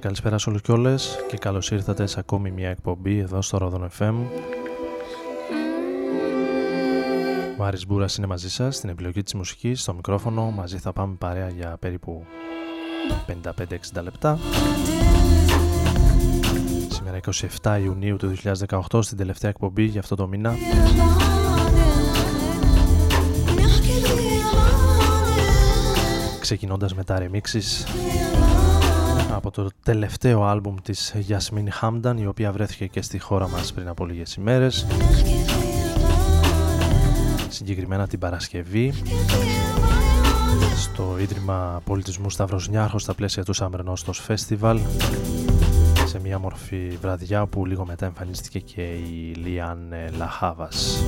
Καλησπέρα, καλησπέρα σε όλους και όλες και καλώς ήρθατε σε ακόμη μια εκπομπή εδώ στο Rodon FM. Ο Άρης Μπούρας είναι μαζί σας στην επιλογή της μουσικής, στο μικρόφωνο. Μαζί θα πάμε παρέα για περίπου 55-60 λεπτά. Σήμερα 27 Ιουνίου του 2018 στην τελευταία εκπομπή για αυτό το μήνα. Ξεκινώντας με τα remixes από το τελευταίο άλμπουμ της Yasmin Hamdan η οποία βρέθηκε και στη χώρα μας πριν από λίγες ημέρες συγκεκριμένα την Παρασκευή στο Ίδρυμα Πολιτισμού Σταυροσνιάρχος στα πλαίσια του Summer Nostos Festival σε μια μορφή βραδιά που λίγο μετά εμφανίστηκε και η Λιάν Λαχάβας.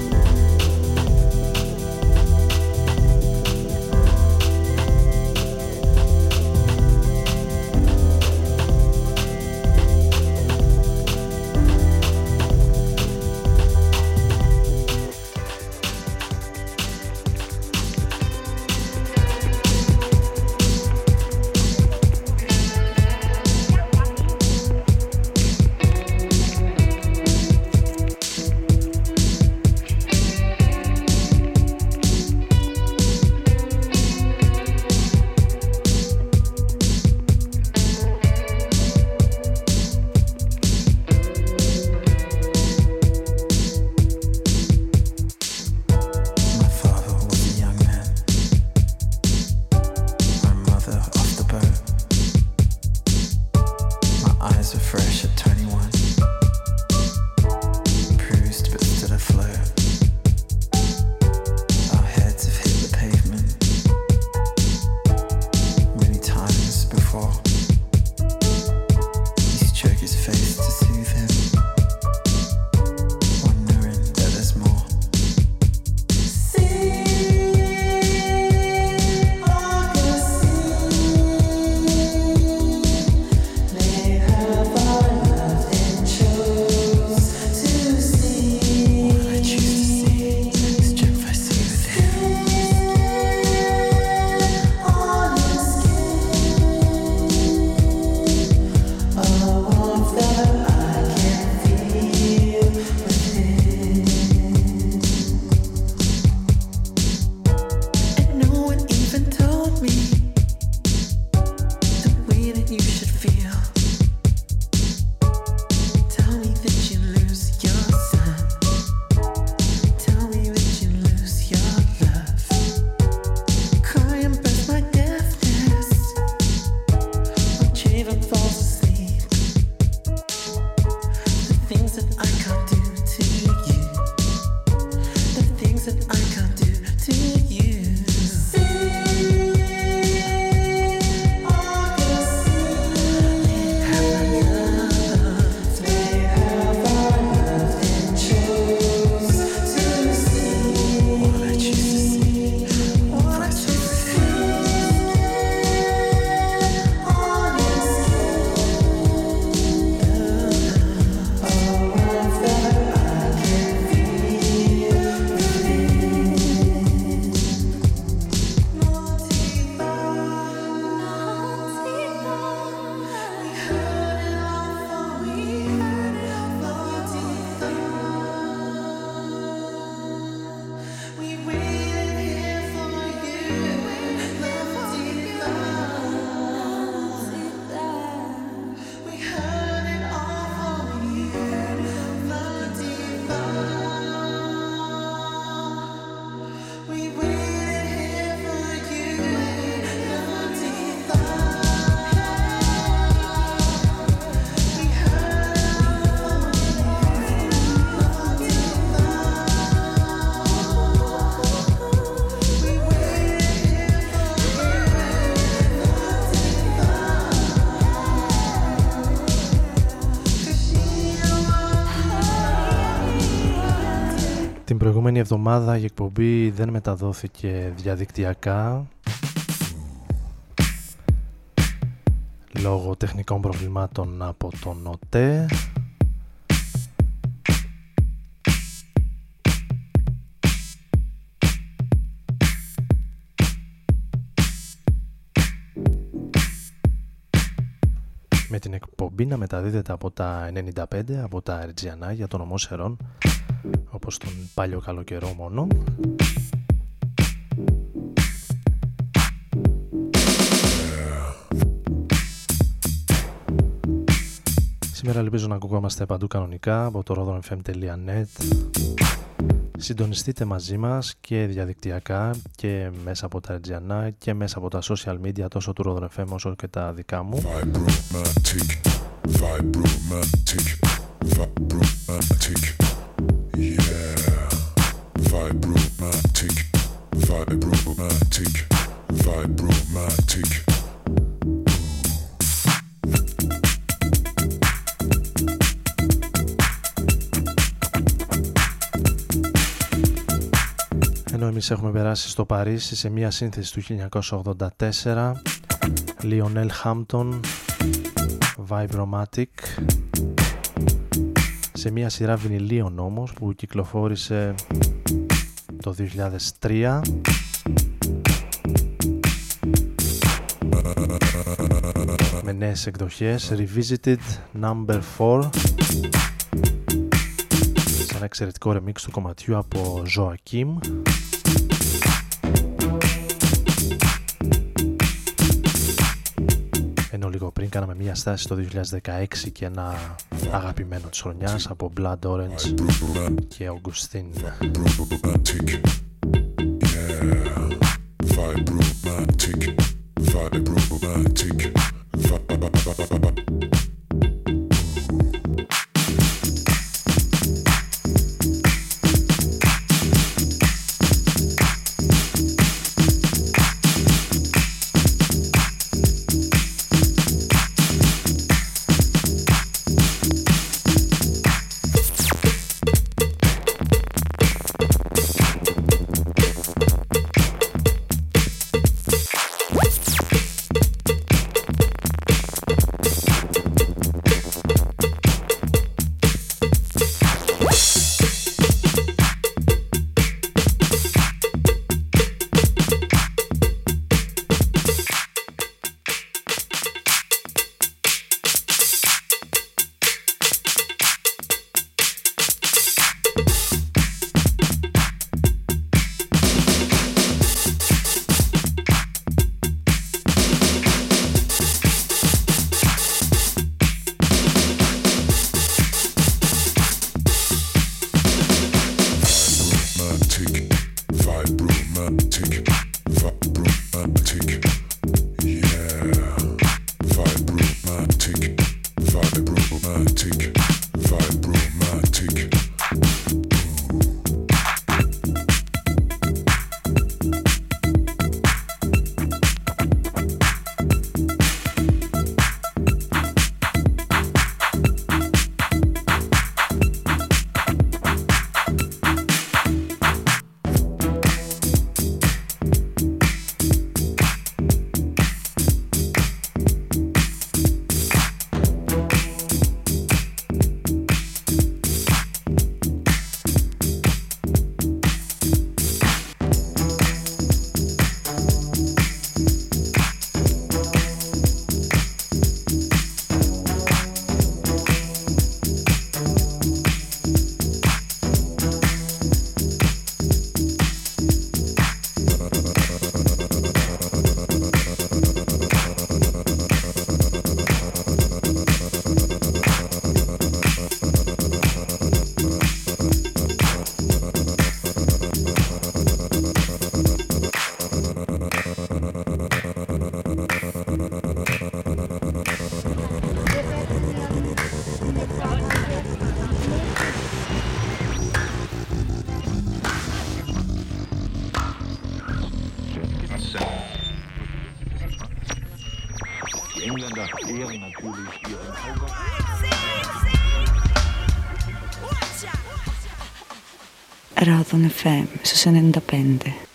for. Προηγούμενη εβδομάδα η εκπομπή δεν μεταδόθηκε διαδικτυακά. Λόγω τεχνικών προβλημάτων από τον ΟΤΕ με την εκπομπή να μεταδίδεται από τα 95 από τα Ερτζιανά για τον ομό Σερών όπως τον παλιό καλό καιρό μόνο. Σήμερα ελπίζω να ακουγόμαστε παντού κανονικά από το rodonfm.net Συντονιστείτε μαζί μας και διαδικτυακά και μέσα από τα RGNA και μέσα από τα social media τόσο του Rodon FM όσο και τα δικά μου Vibromatic, vibromatic, vibromatic, yeah. Vibromatic, vibromatic, vibromatic. Ενώ εμείς έχουμε περάσει στο Παρίσι σε μια σύνθεση του 1984 Lionel Hampton Vibromatic σε μια σειρά βινιλίων όμως που κυκλοφόρησε το 2003 με νέες εκδοχές Revisited Number 4 σε ένα εξαιρετικό remix του κομματιού από Joaquim πριν κάναμε μια στάση το 2016 και ένα αγαπημένο της χρονιάς από Blood Orange και Augustine Radon FM, se se ne.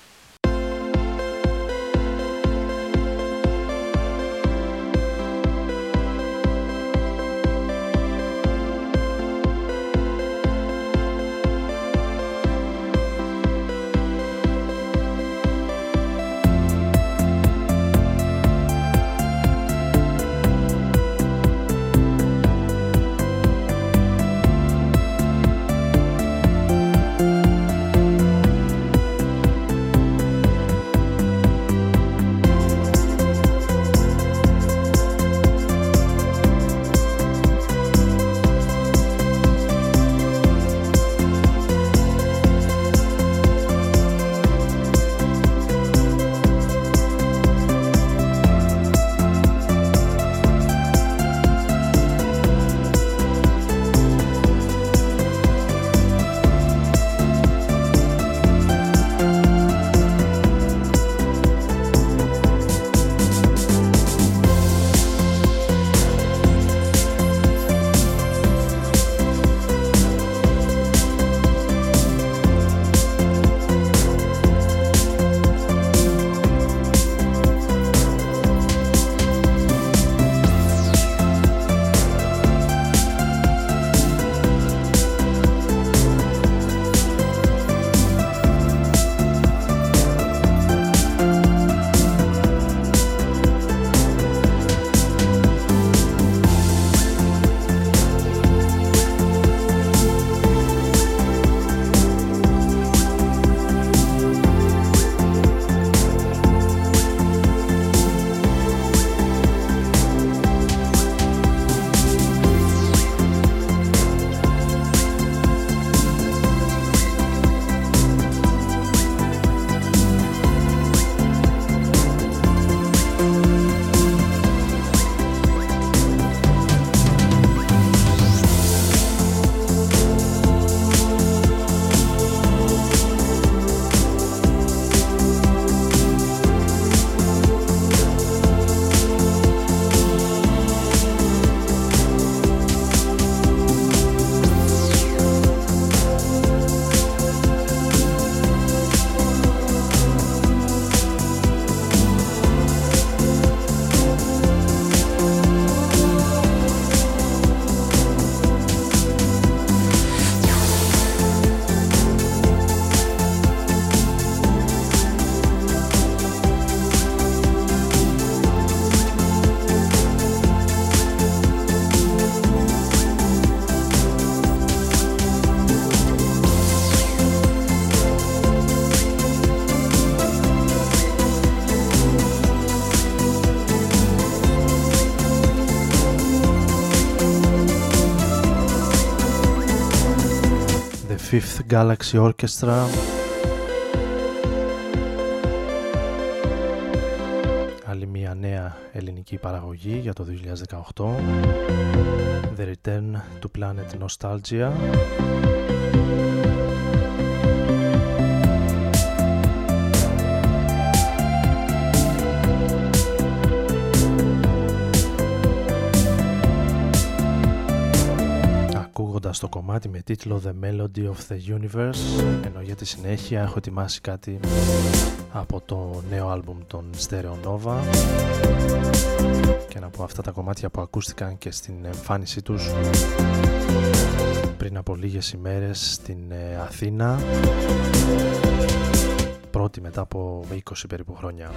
Galaxy Orchestra άλλη μια νέα ελληνική παραγωγή για το 2018 The Return to Planet Nostalgia Ακούγοντας το κομμάτι με τίτλο The Melody of the Universe ενώ για τη συνέχεια έχω ετοιμάσει κάτι από το νέο άλμπουμ των Stereo Nova και ένα από αυτά τα κομμάτια που ακούστηκαν και στην εμφάνισή τους πριν από λίγες ημέρες στην ε, Αθήνα πρώτη μετά από 20 περίπου χρόνια.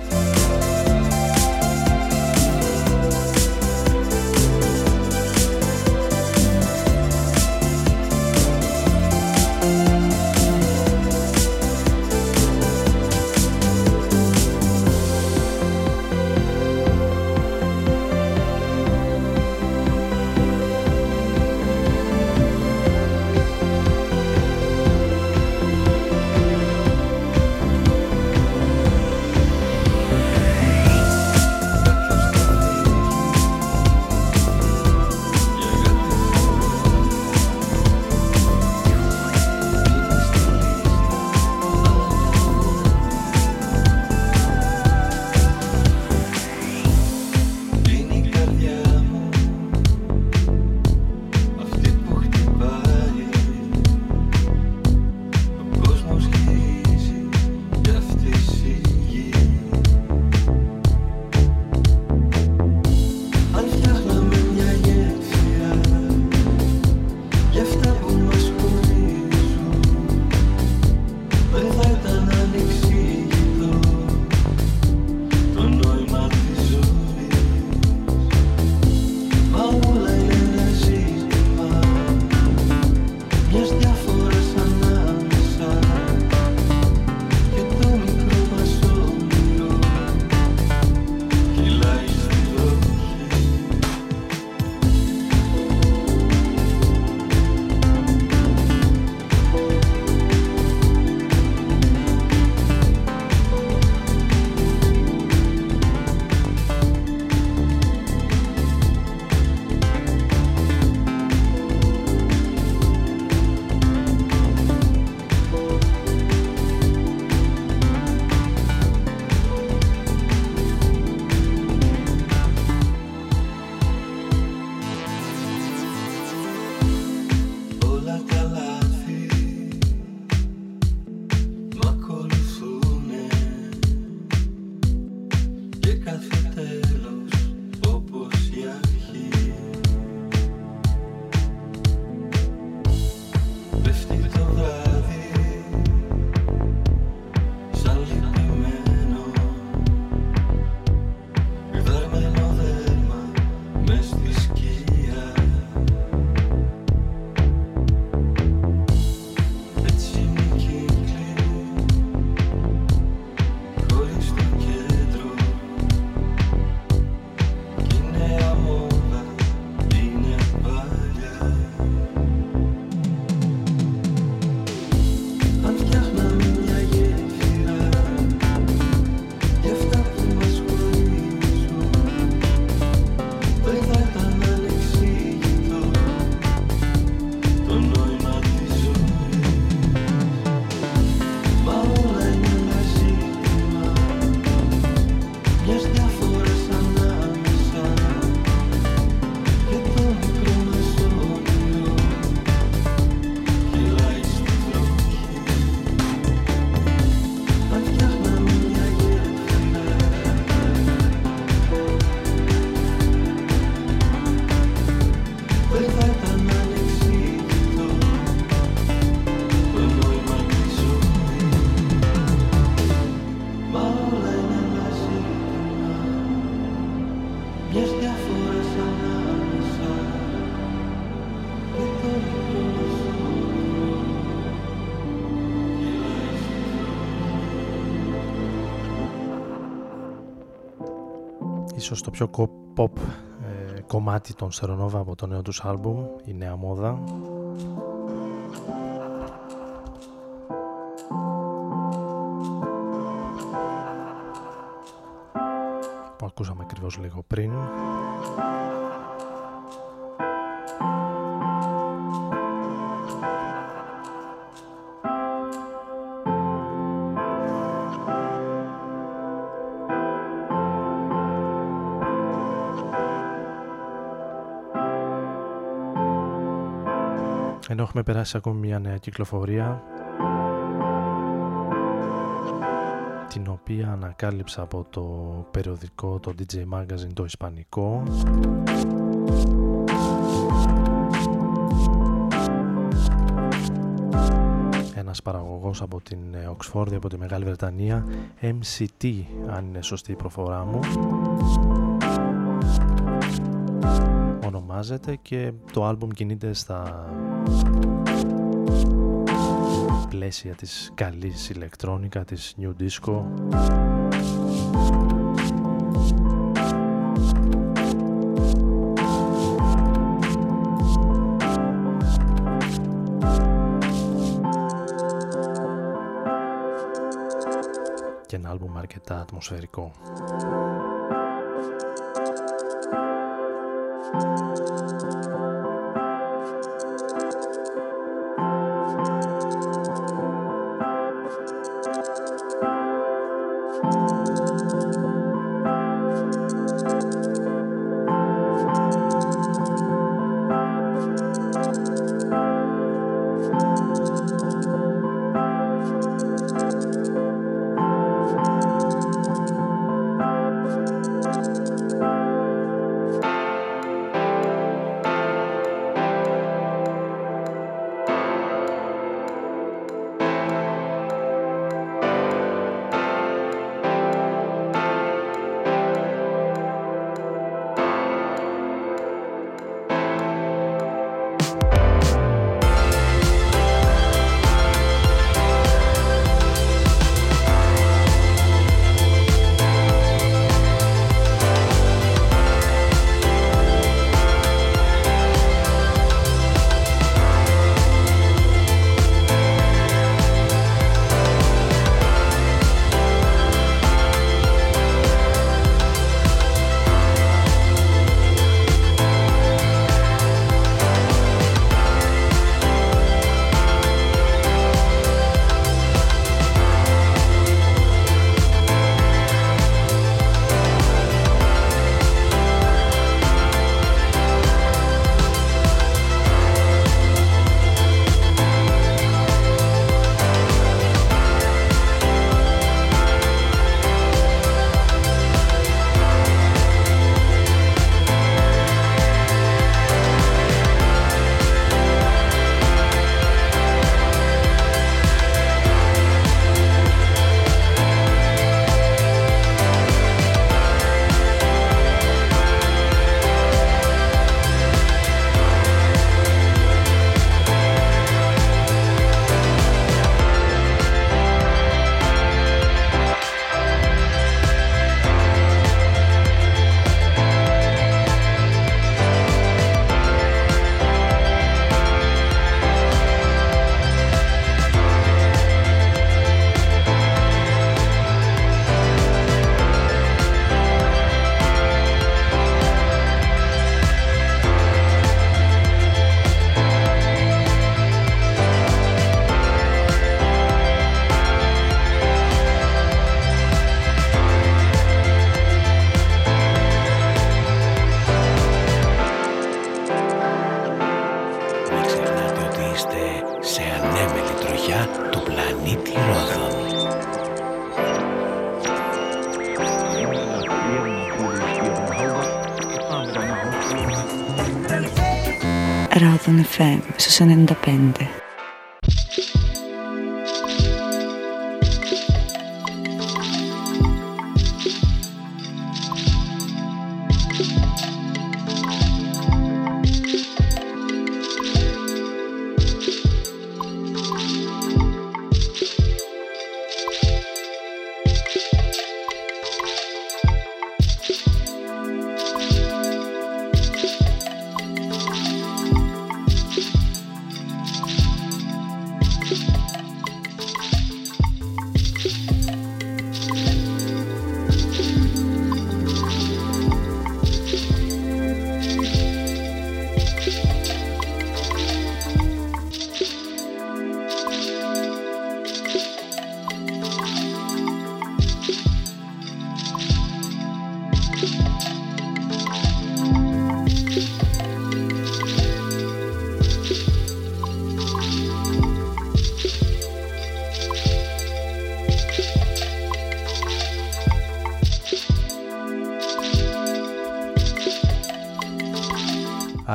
ίσως το πιο pop ε, κομμάτι των Στερονόβα από το νέο τους άλμπουμ, η νέα μόδα. Που ακούσαμε ακριβώς λίγο πριν. Έχουμε περάσει ακόμη μια νέα κυκλοφορία την οποία ανακάλυψα από το περιοδικό το DJ Magazine το Ισπανικό. Ένας παραγωγός από την Οξφόρδη από τη Μεγάλη Βρετανία MCT αν είναι σωστή η προφορά μου ονομάζεται και το άλμπουμ κινείται στα πλαίσια της καλής ηλεκτρόνικα, της new disco και ένα άλμπουμ αρκετά ατμοσφαιρικό. FM στους 95.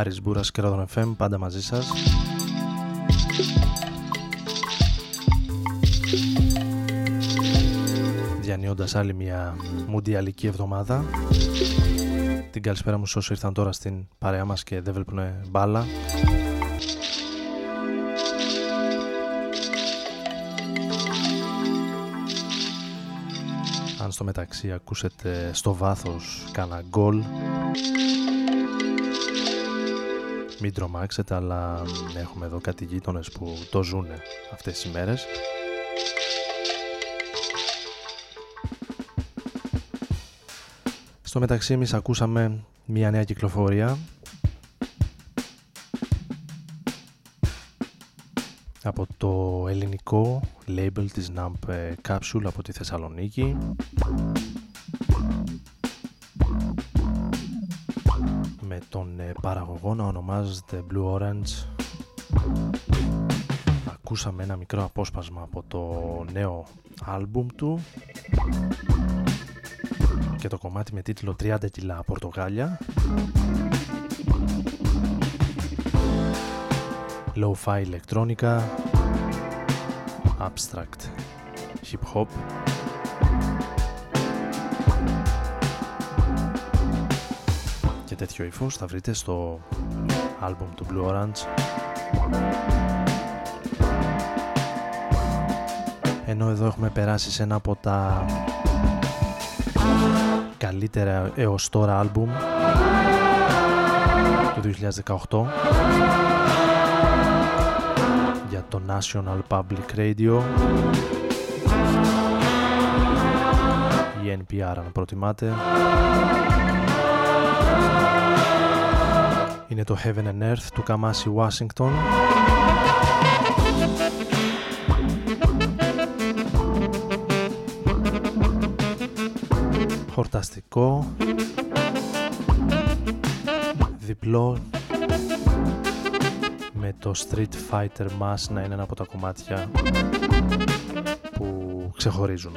Άρης Μπούρας και Ρόδον FM πάντα μαζί σας. Διανύοντας άλλη μια μουντιαλική εβδομάδα. Την καλησπέρα μου σε όσοι ήρθαν τώρα στην παρέα μας και δεν βλέπουν μπάλα. Αν στο μεταξύ ακούσετε στο βάθος κάνα γκολ μην τρομάξετε αλλά έχουμε εδώ κάτι γείτονες που το ζουνε αυτές τις ημέρες Στο μεταξύ εμείς ακούσαμε μια νέα κυκλοφορία. Από το ελληνικό label της Nump ε, Capsule από τη Θεσσαλονίκη τον ε, παραγωγό να ονομάζεται Blue Orange. Ακούσαμε ένα μικρό απόσπασμα από το νέο άλμπουμ του και το κομμάτι με τίτλο 30 κιλά Πορτογάλια Lo-fi ηλεκτρόνικα Abstract Hip Hop τέτοιο ύφος θα βρείτε στο άλμπουμ του Blue Orange. Ενώ εδώ έχουμε περάσει σε ένα από τα καλύτερα έως τώρα άλμπουμ του 2018 για το National Public Radio. Ή NPR αν προτιμάτε είναι το Heaven and Earth του Kamasi Washington χορταστικό. Διπλό. Με το Street Fighter Mass να είναι ένα από τα κομμάτια που ξεχωρίζουν.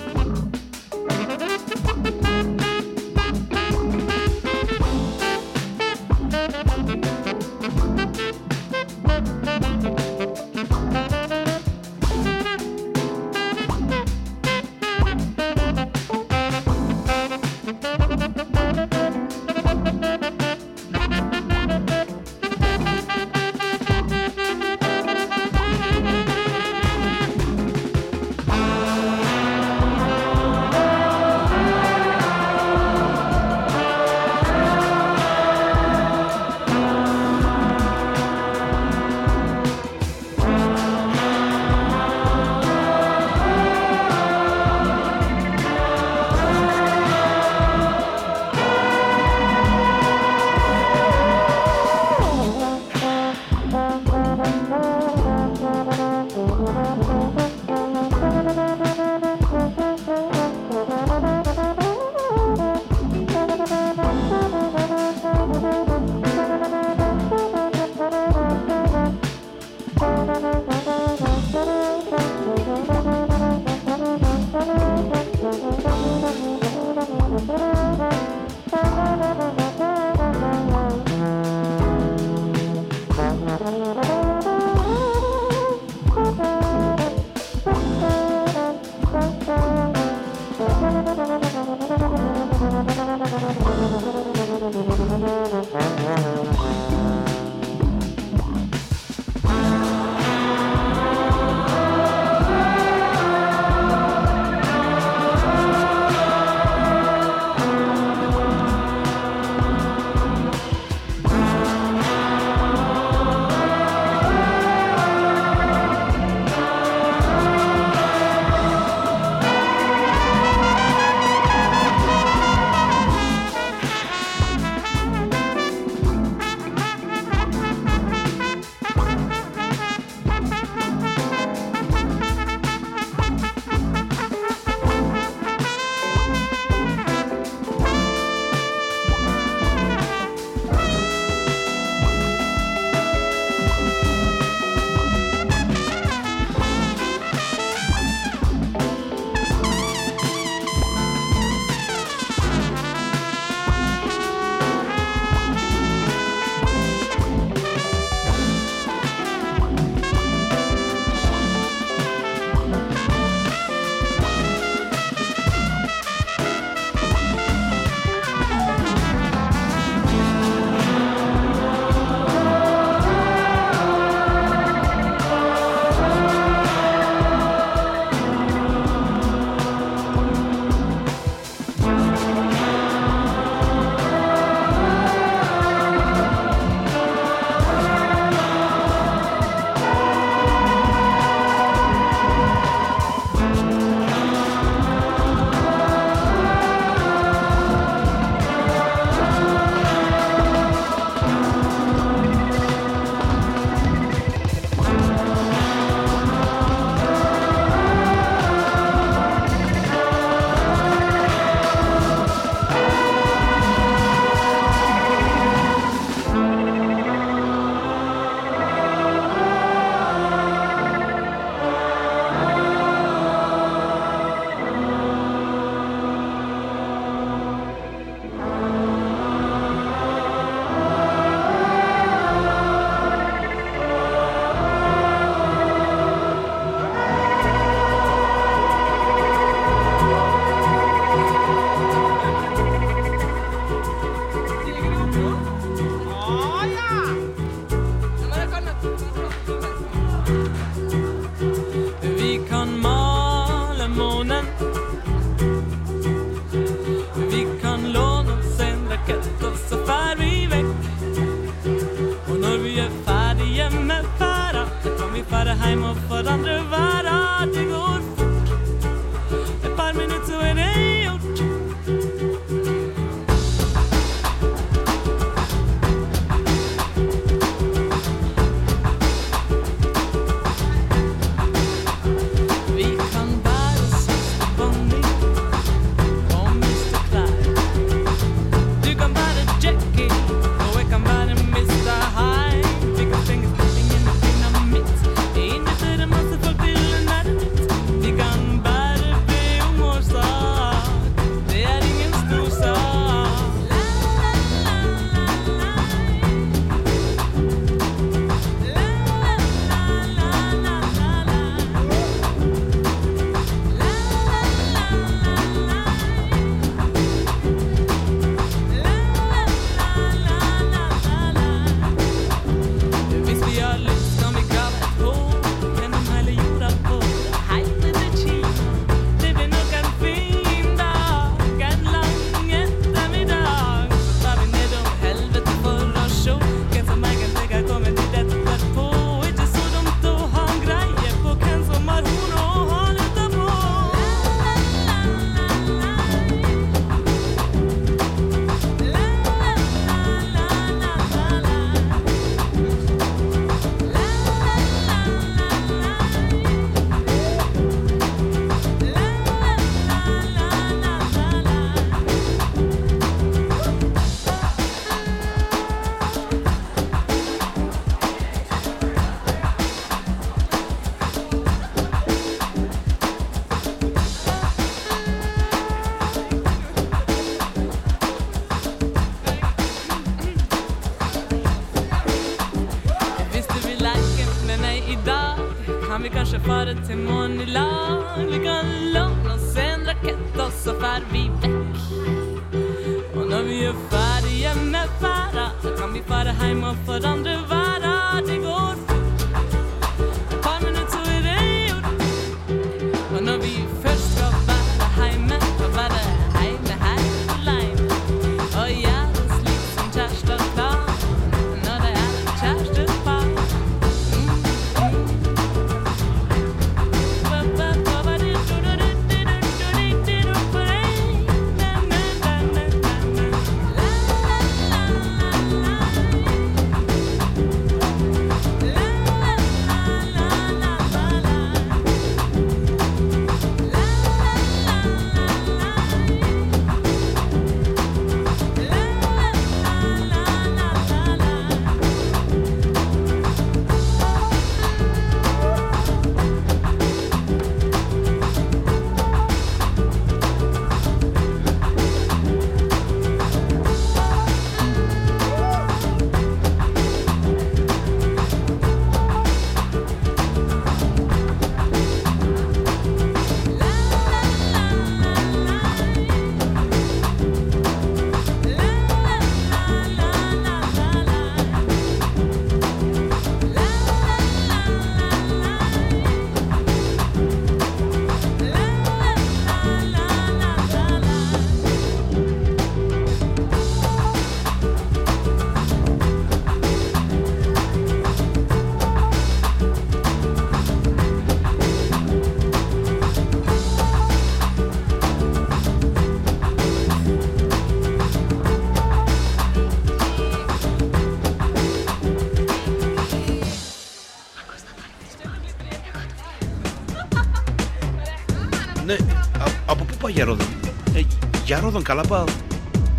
για Ρόδον Καλαμπάου.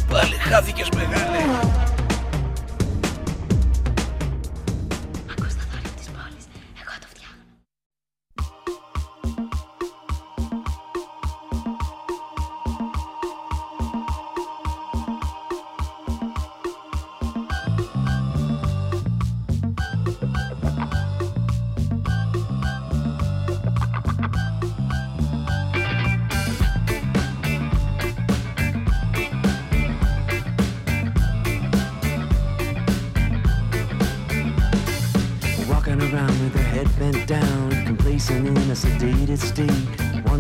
Πάλι χάθηκες μεγάλε.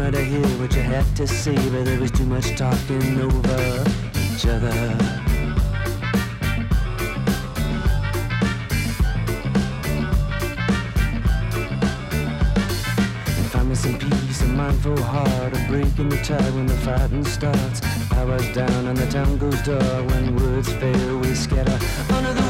wanted to hear what you had to say, but there was too much talking over each other. Find me some peace, a mindful heart, a break in the tide when the fighting starts. I was down and the town goes dark when words fail, we scatter under the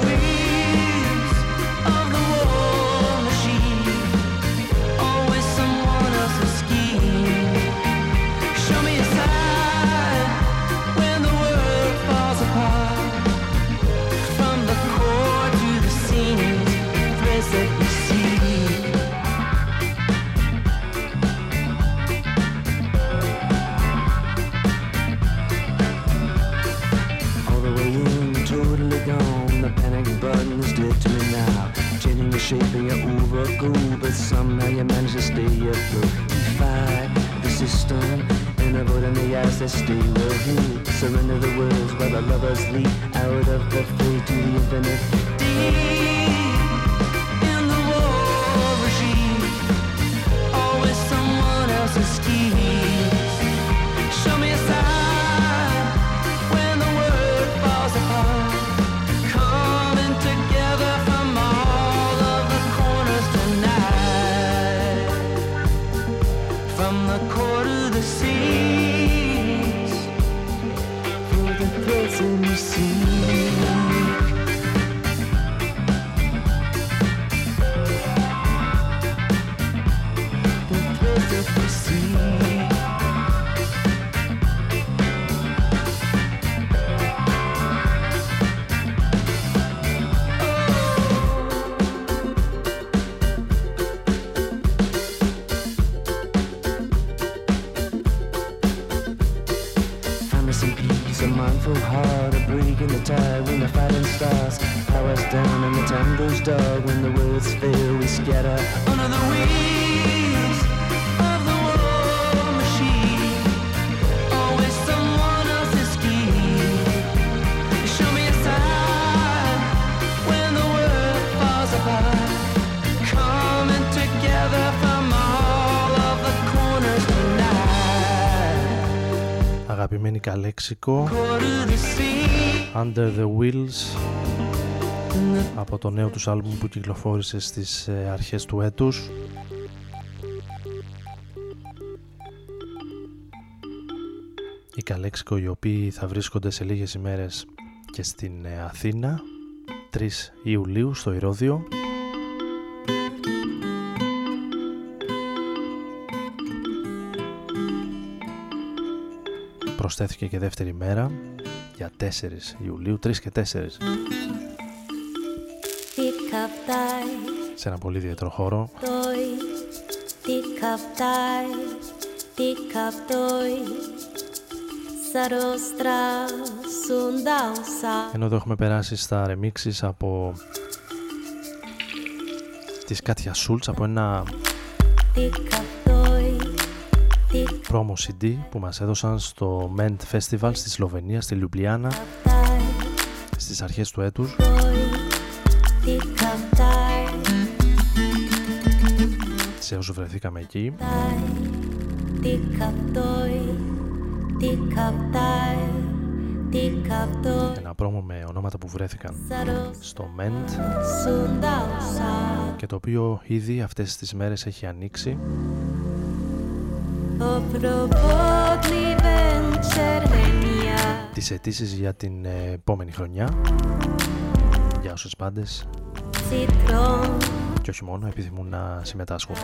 Καλέξικο, Under the Wheels. Από το νέο τους άλμπουμ που κυκλοφόρησε στις ε, αρχές του έτους. Οι Καλέξικο οι οποίοι θα βρίσκονται σε λίγες ημέρες και στην ε, Αθήνα 3 Ιουλίου στο Ηρώδιο. προσθέθηκε και δεύτερη μέρα για 4 Ιουλίου, 3 και 4. Σε ένα πολύ ιδιαίτερο χώρο. Ενώ εδώ έχουμε περάσει στα remixes από της Κάτια Σούλτς από ένα promo CD που μας έδωσαν στο Ment Festival στη Σλοβενία, στη Λιουμπλιάνα στις αρχές του έτους. Σε όσο βρεθήκαμε εκεί. Ένα πρόμο με ονόματα που βρέθηκαν στο Ment και το οποίο ήδη αυτές τις μέρες έχει ανοίξει. Τις αιτήσεις για την ε, επόμενη χρονιά. Για όσους πάντες. Και όχι μόνο επιθυμούν να συμμετάσχουν.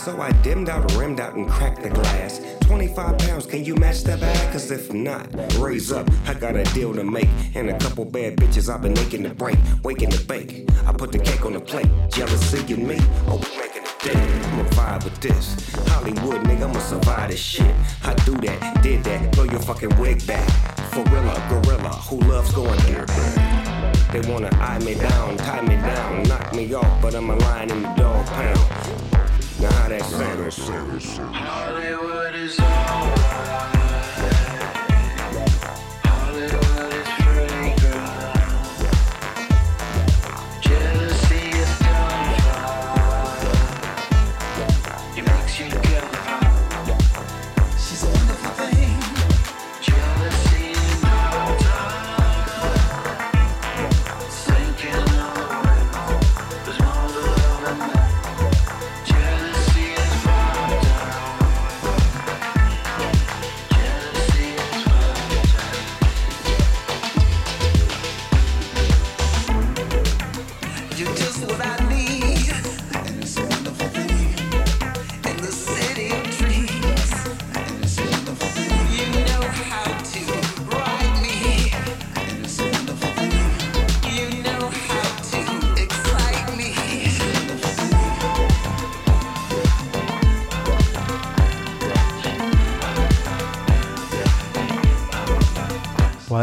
So I dimmed out, rimmed out, and cracked the glass. 25 pounds, can you match that bag? Cause if not, raise up, I got a deal to make. And a couple bad bitches I've been aching to break, waking to bake. I put the cake on the plate, jealousy in me, oh, making it big. I'ma vibe with this. Hollywood, nigga, I'ma survive this shit. I do that, did that, throw your fucking wig back. Gorilla, gorilla, who loves going there? They wanna eye me down, tie me down, knock me off, but I'm a lion in the dog pound. Now how that sound? Hollywood is alright.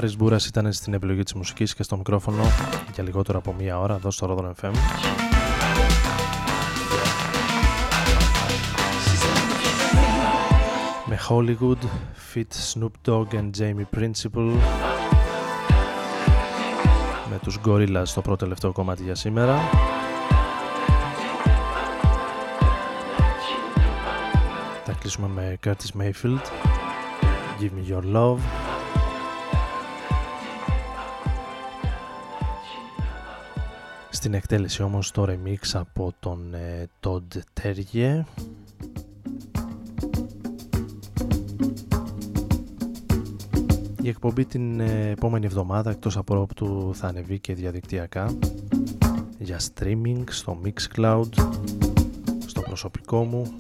Άρης Μπούρας ήταν στην επιλογή της μουσικής και στο μικρόφωνο για λιγότερο από μία ώρα εδώ στο Rodon FM. Με Hollywood, Fit Snoop Dogg and Jamie Principle με τους Gorillaz στο πρώτο τελευταίο κομμάτι για σήμερα. Θα κλείσουμε με Curtis Mayfield, Give Me Your Love. Στην εκτέλεση όμως το remix από τον ε, Todd Terje Η εκπομπή την ε, επόμενη εβδομάδα εκτός από όπτου θα ανεβεί και διαδικτυακά για streaming στο Mixcloud στο προσωπικό μου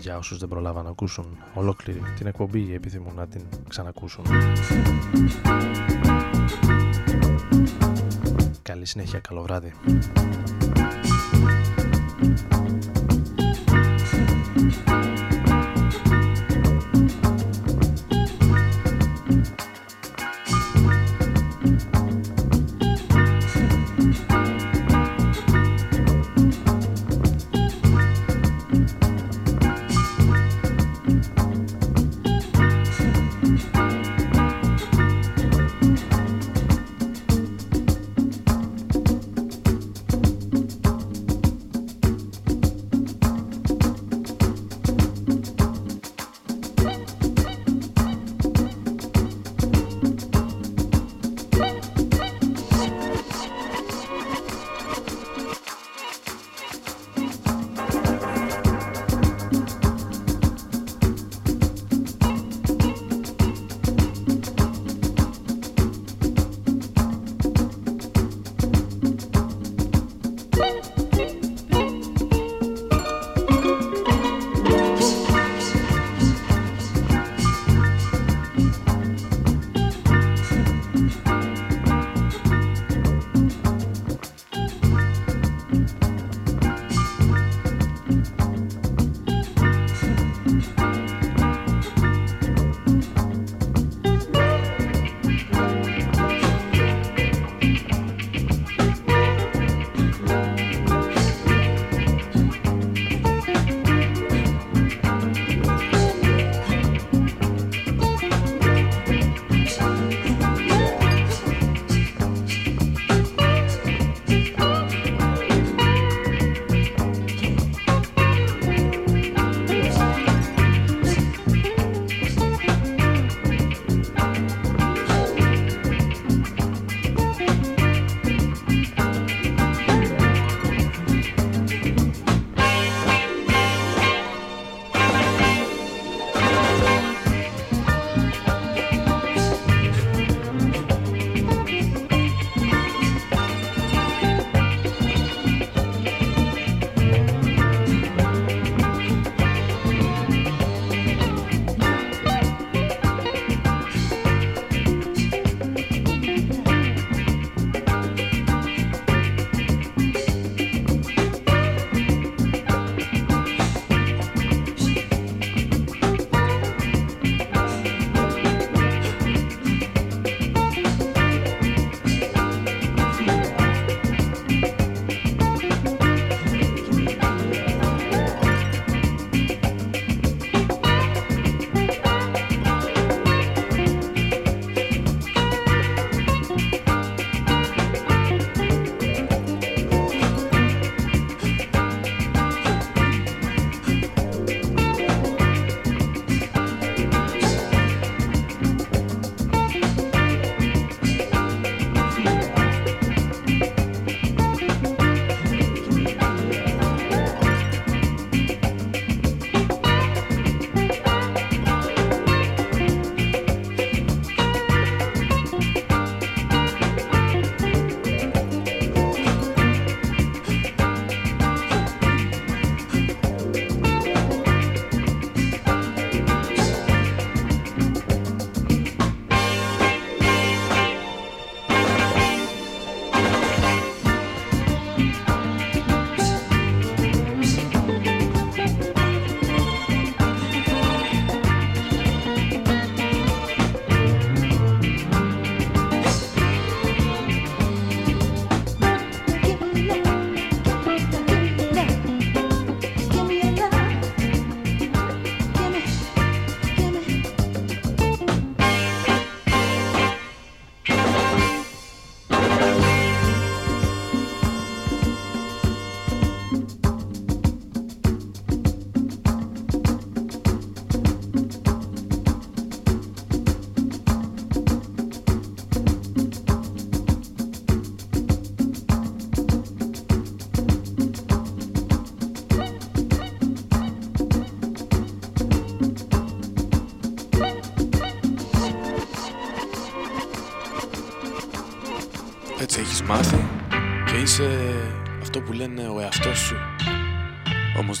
για όσους δεν προλάβαν να ακούσουν ολόκληρη την εκπομπή ή επιθυμούν να την ξανακούσουν. Καλή συνέχεια, καλό βράδυ.